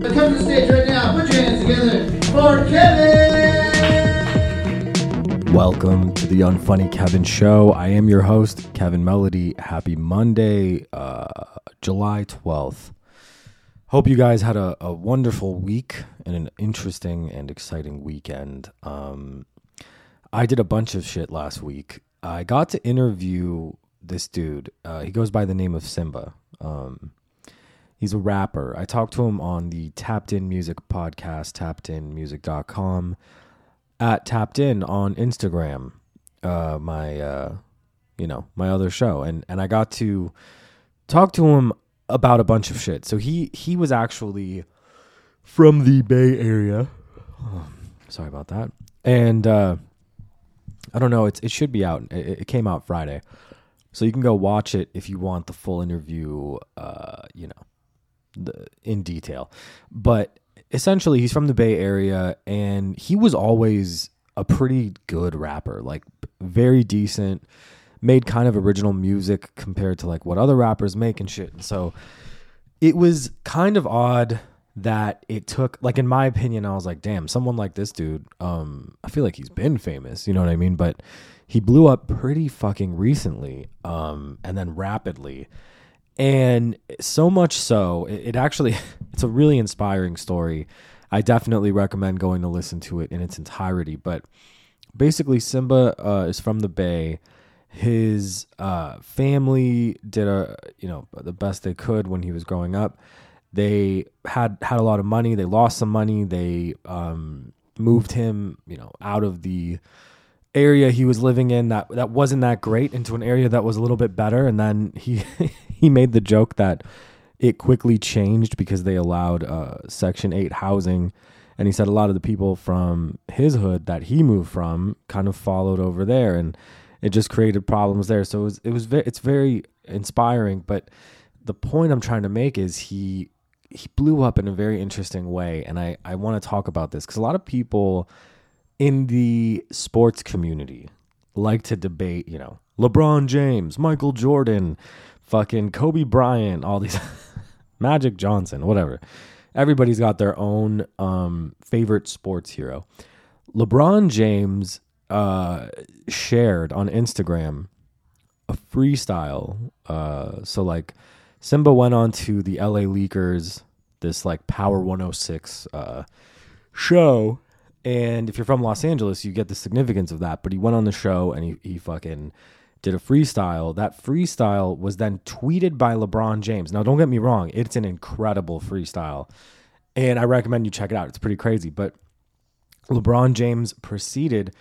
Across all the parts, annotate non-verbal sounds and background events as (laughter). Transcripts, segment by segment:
Come to the stage right now. Put your hands together for Kevin. Welcome to the Unfunny Kevin Show. I am your host, Kevin Melody. Happy Monday, uh, July 12th. Hope you guys had a, a wonderful week and an interesting and exciting weekend. Um, I did a bunch of shit last week. I got to interview this dude. Uh, he goes by the name of Symba. Um, he's a rapper. I talked to him on the Tapped In Music podcast, tappedinmusic.com, at Tapped In on Instagram, uh, my, uh, you know, my other show. And, and I got to talk to him about a bunch of shit. So he, he was actually from the Bay Area. Oh, (sighs) sorry about that. And, uh, I don't know. It's it should be out. It, it, came out Friday, so you can go watch it if you want the full interview. Uh, you know, in detail. But essentially, he's from the Bay Area, and he was always a pretty good rapper. Like very decent. Made kind of original music compared to like what other rappers make and shit. And so it was kind of odd that it took like in my opinion i was like damn someone like this dude um i feel like he's been famous you know what i mean but he blew up pretty fucking recently um and then rapidly and so much so it, actually (laughs) it's a really inspiring story i definitely recommend going to listen to it in its entirety but basically symba uh, is from the bay his uh, family did a you know the best they could when he was growing up they had had a lot of money. They lost some money. They um, moved him, you know, out of the area he was living in that that wasn't that great into an area that was a little bit better. And then he (laughs) he made the joke that it quickly changed because they allowed uh, Section Eight housing. And he said a lot of the people from his hood that he moved from kind of followed over there, and it just created problems there. So it was, it was very, it's very inspiring. But the point I'm trying to make is he he blew up in a very interesting way and i i want to talk about this because a lot of people in the sports community like to debate you know lebron james michael jordan fucking kobe bryant all these (laughs) magic johnson whatever everybody's got their own um, favorite sports hero lebron james uh, shared on instagram a freestyle uh, so like Symba went on to the LA Leakers, this like Power 106 uh, show. And if you're from Los Angeles, you get the significance of that. But he went on the show and he, he fucking did a freestyle. That freestyle was then tweeted by LeBron James. Now, don't get me wrong, it's an incredible freestyle. And I recommend you check it out. It's pretty crazy. But LeBron James proceeded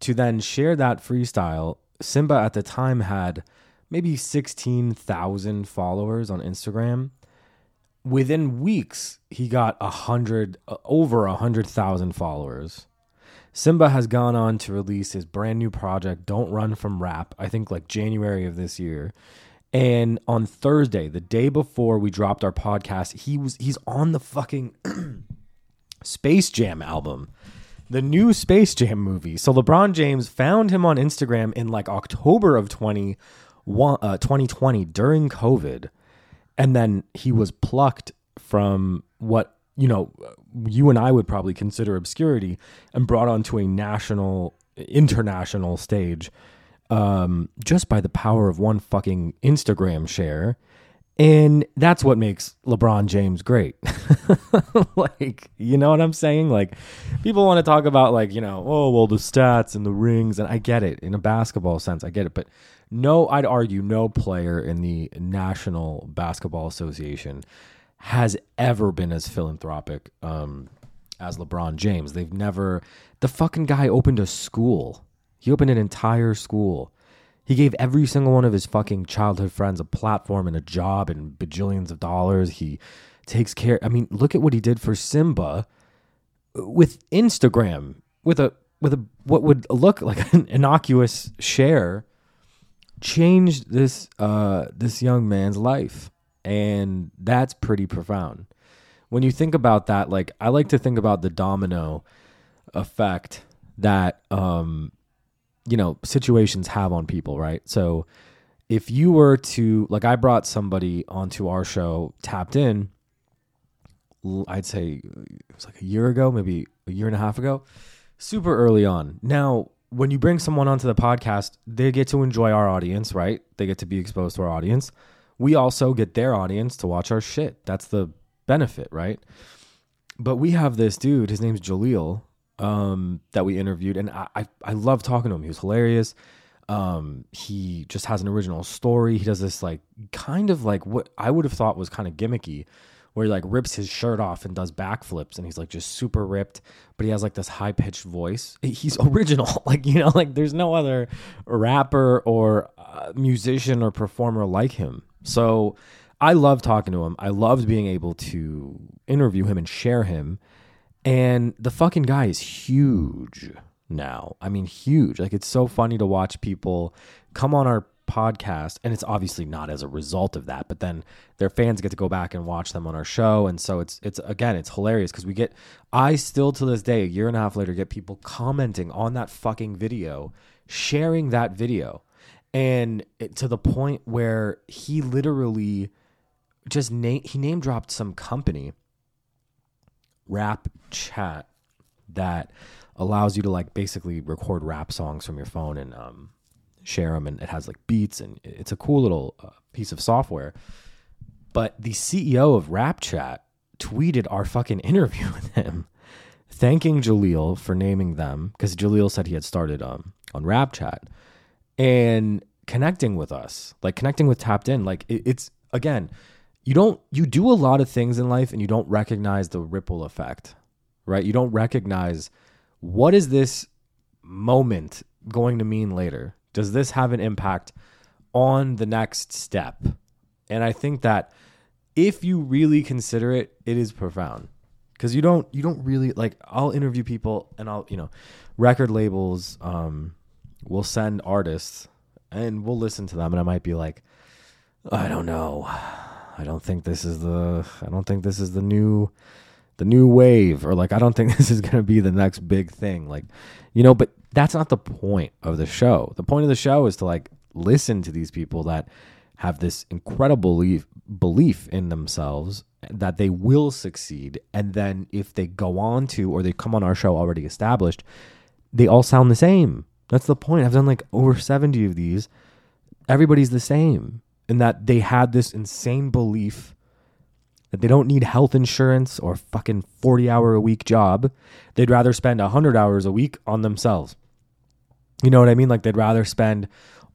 to then share that freestyle. Symba at the time had maybe 16,000 followers on Instagram. Within weeks, he got a hundred, uh, over a hundred thousand followers. Symba has gone on to release his brand new project, Don't Run From Rap, I think like January of this year. And on Thursday, the day before we dropped our podcast, he was he's on the fucking (clears throat) Space Jam album. The new Space Jam movie. So LeBron James found him on Instagram in like October of 20 uh, 2020 during COVID, and then he was plucked from what you know you and I would probably consider obscurity and brought onto a national, international stage, um, just by the power of one fucking Instagram share. And that's what makes LeBron James great. (laughs) like, you know what I'm saying? Like, people want to talk about, like, you know, oh, well, the stats and the rings. And I get it in a basketball sense. I get it. But no, I'd argue no player in the National Basketball Association has ever been as philanthropic um, as LeBron James. They've never. The fucking guy opened a school. He opened an entire school. He gave every single one of his fucking childhood friends a platform and a job and bajillions of dollars. He takes care. I mean, look at what he did for Symba with Instagram, with a with a what would look like an innocuous share changed this uh, this young man's life, and that's pretty profound. When you think about that, like I like to think about the domino effect that um, you know situations have on people, right? So if you were to like, I brought somebody onto our show, tapped in. I'd say it was like a year ago, maybe a year and a half ago, super early on. Now, when you bring someone onto the podcast, they get to enjoy our audience, right? They get to be exposed to our audience. We also get their audience to watch our shit. That's the benefit, right? But we have this dude, his name's Jaleel, um, that we interviewed, and I, I, I love talking to him. He was hilarious. Um, he just has an original story. He does this like kind of like what I would have thought was kind of gimmicky, where he like rips his shirt off and does backflips, and he's like just super ripped, but he has like this high pitched voice. He's (laughs) original, (laughs) like you know, like there's no other rapper or uh, musician or performer like him. So I love talking to him. I loved being able to interview him and share him. And the fucking guy is huge now. I mean, huge. Like, it's so funny to watch people come on our podcast. And it's obviously not as a result of that, but then their fans get to go back and watch them on our show. And so it's, it's again, it's hilarious because we get, I still to this day, a year and a half later, get people commenting on that fucking video, sharing that video. And to the point where he literally just name, he name dropped some company rap chat that allows you to like basically record rap songs from your phone and um, share them and it has like beats and it's a cool little uh, piece of software. But the ceo of Rapchat tweeted our fucking interview (laughs) with him thanking jaleel for naming them because jaleel said he had started um, on Rapchat and connecting with us like connecting with tapped in like it, it's again you don't you do a lot of things in life and you don't recognize the ripple effect right? You don't recognize what is this moment going to mean later? Does this have an impact on the next step? And i think that if you really consider it it is profound. Because you don't you don't really like i'll interview people and i'll you know record labels um will send artists and we'll listen to them and i might be like i don't know I don't think this is the I don't think this is the new the new wave or like I don't think (laughs) this is going to be the next big thing like you know but that's not the point of the show. The point of the show is to like listen to these people that have this incredible belief, belief in themselves that they will succeed and then if they go on to or they come on our show already established they all sound the same. That's the point. I've done like over 70 of these. Everybody's the same in that they had this insane belief that they don't need health insurance or fucking 40 hour a week job. They'd rather spend 100 hours a week on themselves. You know what I mean? Like they'd rather spend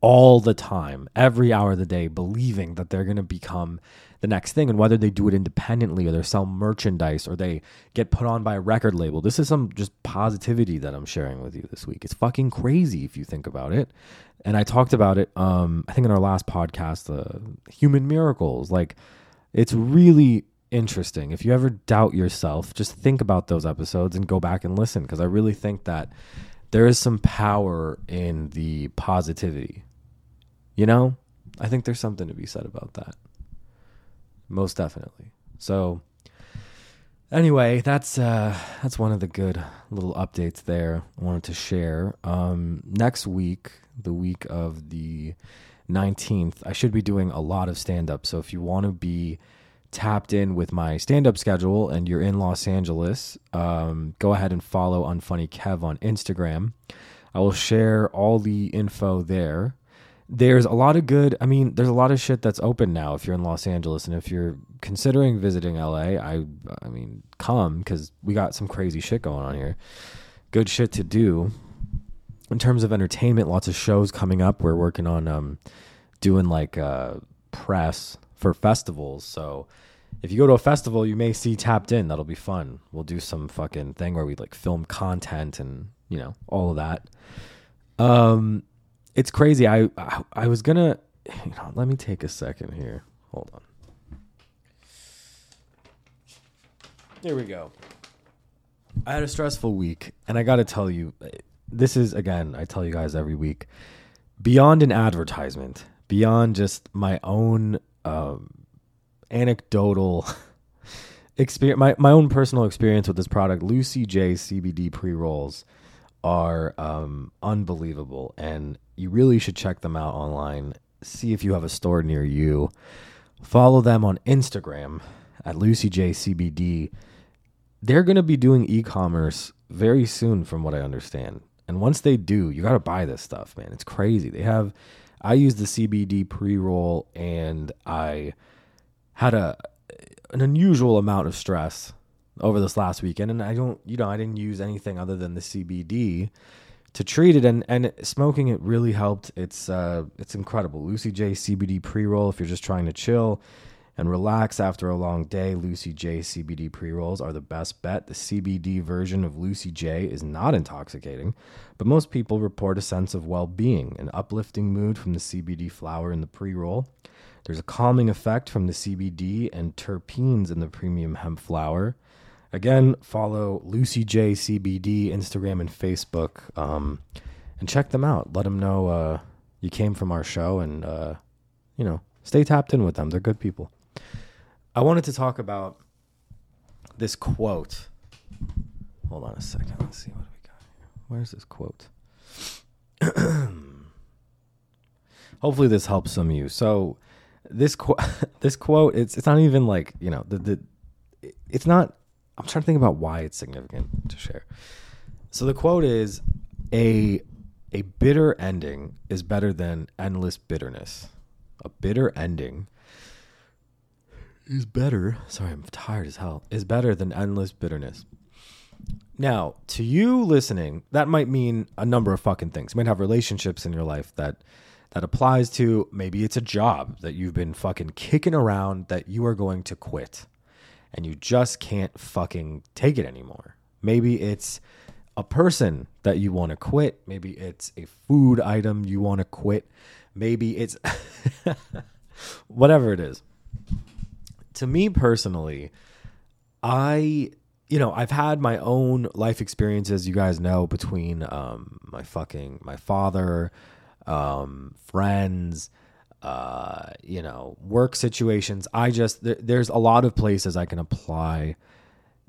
all the time, every hour of the day, believing that they're going to become the next thing. And whether they do it independently or they sell merchandise or they get put on by a record label, this is some just positivity that I'm sharing with you this week. It's fucking crazy if you think about it. And I talked about it, um, I think in our last podcast, uh, human miracles. Like, it's really interesting. If you ever doubt yourself, just think about those episodes and go back and listen because I really think that there is some power in the positivity. You know, I think there's something to be said about that. Most definitely. So anyway, that's uh that's one of the good little updates there I wanted to share. Um next week, the week of the 19th, I should be doing a lot of stand up. So if you want to be tapped in with my stand up schedule and you're in Los Angeles, um, go ahead and follow Unfunny Kev on Instagram. I will share all the info there. There's a lot of good, I mean, there's a lot of shit that's open now if you're in Los Angeles. And if you're considering visiting LA, I, I mean, come because we got some crazy shit going on here. Good shit to do. In terms of entertainment, lots of shows coming up. We're working on um, doing like uh, press for festivals. So if you go to a festival, you may see Tapped In. That'll be fun. We'll do some fucking thing where we like film content and you know all of that. Um, it's crazy. I I, I was gonna, know, let me take a second here. Hold on. Here we go. I had a stressful week, and I got to tell you, this is again, I tell you guys every week, beyond an advertisement, beyond just my own um, anecdotal (laughs) experience, my, my own personal experience with this product, Lucy J CBD pre rolls are um, unbelievable, and you really should check them out online. See if you have a store near you. Follow them on Instagram at Lucy J CBD, they're going to be doing e-commerce very soon, from what I understand. And once they do, you got to buy this stuff, man. It's crazy. They have. I used the CBD pre roll, and I had a an unusual amount of stress over this last weekend, and I don't, you know, I didn't use anything other than the CBD to treat it, and and smoking it really helped. It's uh, it's incredible. Lucy J CBD pre roll. If you're just trying to chill and relax after a long day, Lucy J CBD pre rolls are the best bet. The CBD version of Lucy J is not intoxicating, but most people report a sense of well being, an uplifting mood from the CBD flower in the pre roll. There's a calming effect from the CBD and terpenes in the premium hemp flower. Again, follow Lucy J CBD Instagram and Facebook, um, and check them out. Let them know uh, you came from our show, and uh, you know, stay tapped in with them. They're good people. I wanted to talk about this quote. Hold on a second. Let's see what we got here. Where's this quote? (clears throat) Hopefully, this helps some of you. So, this quote, (laughs) this quote, it's it's not even like you know the the, it's not. I'm trying to think about why it's significant to share. So the quote is a a bitter ending is better than endless bitterness. A bitter ending is better. Sorry, I'm tired as hell. Is better than endless bitterness. Now, to you listening, that might mean a number of fucking things. You might have relationships in your life that that applies to. Maybe it's a job that you've been fucking kicking around that you are going to quit, and you just can't fucking take it anymore. Maybe it's a person that you want to quit. Maybe it's a food item you want to quit. Maybe it's (laughs) whatever it is to me personally, I you know, I've had my own life experiences, you guys know, between um my fucking my father, um, friends, uh, you know, work situations. I just there, there's a lot of places I can apply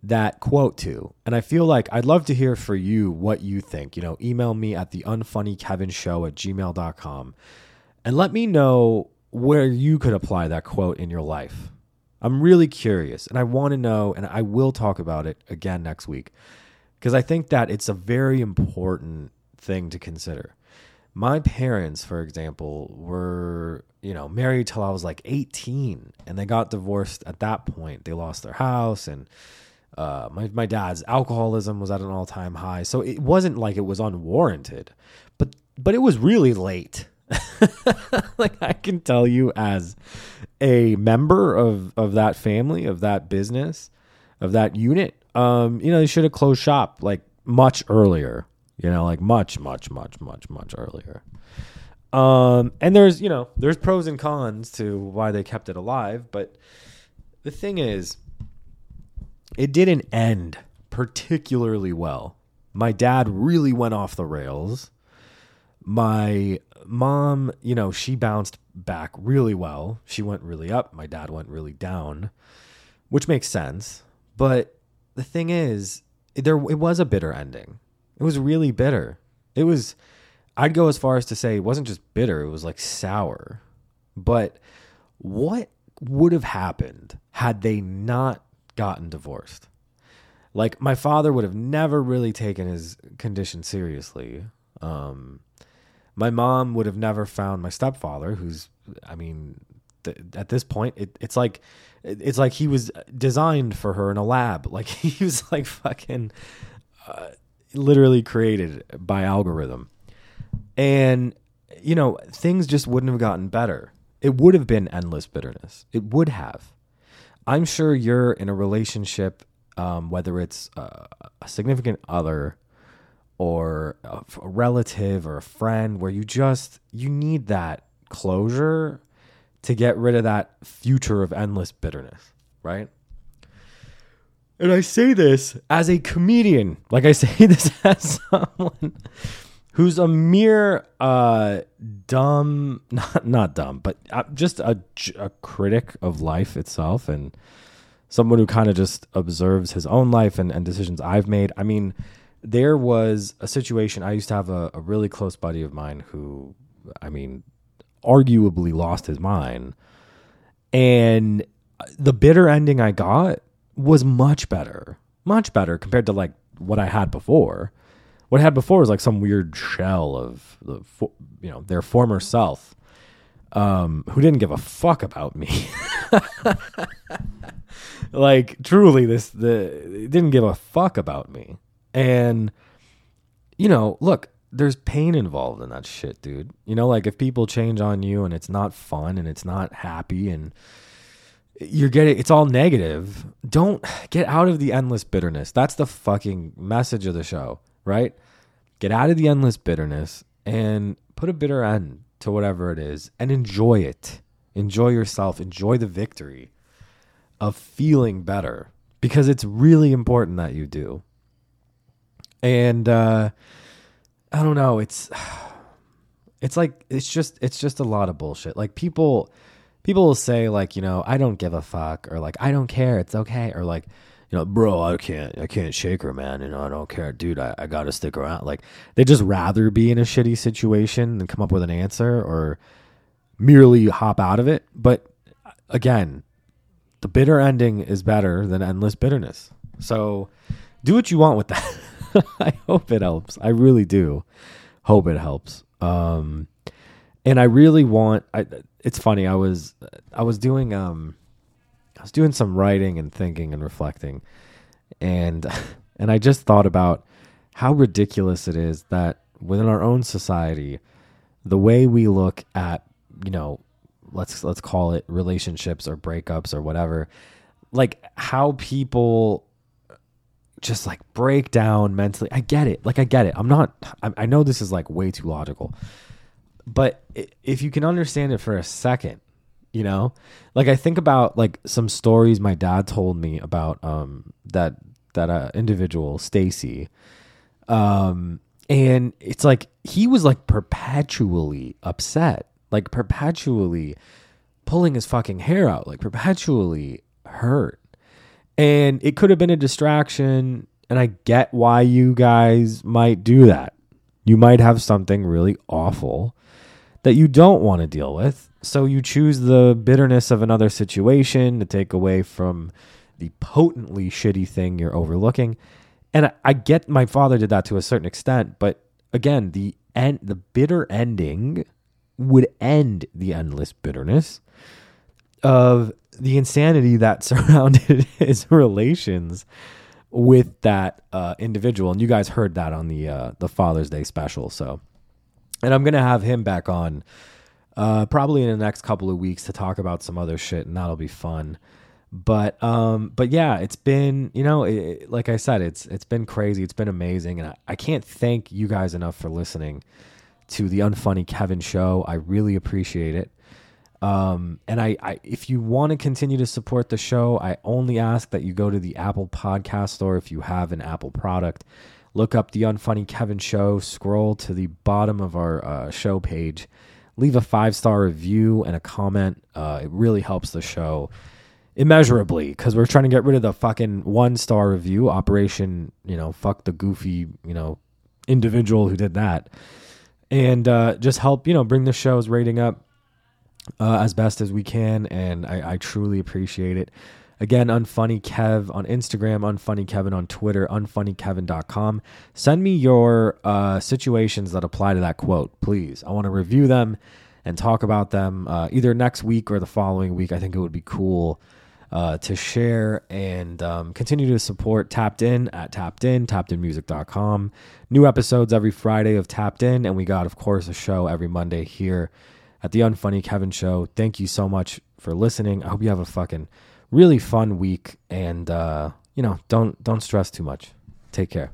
that quote to. And I feel like I'd love to hear for you what you think. You know, email me at the unfunnykevin show at gmail.com and let me know where you could apply that quote in your life. I'm really curious and I want to know, and I will talk about it again next week because I think that it's a very important thing to consider. My parents, for example, were, you know, married till I was like 18 and they got divorced at that point. They lost their house and uh, my, my dad's alcoholism was at an all time high. So it wasn't like it was unwarranted, but, but it was really late. (laughs) like I can tell you as a member of of that family, of that business, of that unit, um, you know, they should have closed shop like much earlier. You know, like much, much, much, much, much earlier. Um, and there's, you know, there's pros and cons to why they kept it alive, but the thing is, it didn't end particularly well. My dad really went off the rails. My mom, you know, she bounced back really well. She went really up. My dad went really down, which makes sense. But the thing is, there it was a bitter ending. It was really bitter. It was I'd go as far as to say it wasn't just bitter, it was like sour. But what would have happened had they not gotten divorced? Like my father would have never really taken his condition seriously. Um, my mom would have never found my stepfather, who's, I mean, th- at this point, it, it's like, it's like he was designed for her in a lab. Like (laughs) he was like fucking, uh, literally created by algorithm, and you know things just wouldn't have gotten better. It would have been endless bitterness. It would have. I'm sure you're in a relationship, um, whether it's uh, a significant other or a, a relative or a friend where you just you need that closure to get rid of that future of endless bitterness, right? And I say this as a comedian, like I say (laughs) this as someone who's a mere uh, dumb, (laughs) not not dumb, but uh, just a, a critic of life itself, and someone who kind of just observes his own life and, and decisions I've made. I mean, there was a situation. I used to have a, a really close buddy of mine who, I mean, arguably lost his mind. And the bitter ending I got was much better, much better compared to like what I had before. What I had before was like some weird shell of the, you know, their former self, um, who didn't give a fuck about me. (laughs) like truly, this the didn't give a fuck about me, and you know, look, there's pain involved in that shit, dude. You know, like if people change on you and it's not fun and it's not happy and you're getting it's all negative, don't get out of the endless bitterness. That's the fucking message of the show, right? Get out of the endless bitterness and put a bitter end to whatever it is and enjoy it. Enjoy yourself, enjoy the victory of feeling better because it's really important that you do. And uh I don't know. It's (sighs) it's like it's just it's just a lot of bullshit. Like people people will say like you know I don't give a fuck or like I don't care. It's okay or like you know bro I can't I can't shake her man. You know I don't care, dude. I, I got to stick around. Like they just rather be in a shitty situation than come up with an answer or merely hop out of it. But again, the bitter ending is better than endless bitterness. So do what you want with that. (laughs) I hope it helps. I really do hope it helps. Um, and I really want. I, it's funny. I was I was doing um, I was doing some writing and thinking and reflecting, and (laughs) and I just thought about how ridiculous it is that within our own society, the way we look at you know let's let's call it relationships or breakups or whatever like how people just like break down mentally. I get it. Like I get it. I'm not. I, I know this is like way too logical, but if you can understand it for a second, you know, like I think about like some stories my dad told me about um that that uh, individual Stacy, um, and it's like he was like perpetually upset, like perpetually pulling his fucking hair out, like perpetually hurt and it could have been a distraction. And I get why you guys might do that. You might have something really awful that you don't want to deal with. So you choose the bitterness of another situation to take away from the potently shitty thing you're overlooking. And I, I get my father did that to a certain extent, but again, the end the bitter ending would end the endless bitterness of the insanity that (laughs) surrounded (laughs) his relations with that uh, individual. And you guys heard that on the uh, the Father's Day special. So, and I'm gonna have him back on uh, probably in the next couple of weeks to talk about some other shit, and that'll be fun. But um, but yeah, it's been you know, it, like I said, it's it's been crazy. It's been amazing, and I, I can't thank you guys enough for listening to the Unfunny Kevin show. I really appreciate it. Um, and I, I, if you want to continue to support the show, I only ask that you go to the Apple Podcast Store if you have an Apple product. Look up the Unfunny Kevin Show. Scroll to the bottom of our uh, show page. Leave a five star review and a comment. Uh, it really helps the show immeasurably because we're trying to get rid of the fucking one star review operation. You know, fuck the goofy, you know, individual who did that, and uh, just help you know bring the show's rating up uh, as best as we can, and I, I truly appreciate it. Again, Unfunny Kev on Instagram, Unfunny Kevin on Twitter, unfunnykevin.com. Send me your uh, situations that apply to that quote, please. I want to review them and talk about them uh, either next week or the following week. I think it would be cool uh, to share and um, continue to support Tapped In at Tapped In, tappedinmusic.com. New episodes every Friday of Tapped In, and we got, of course, a show every Monday here at the Unfunny Kevin Show. Thank you so much for listening. I hope you have a fucking really fun week and uh, you know, don't don't stress too much. Take care.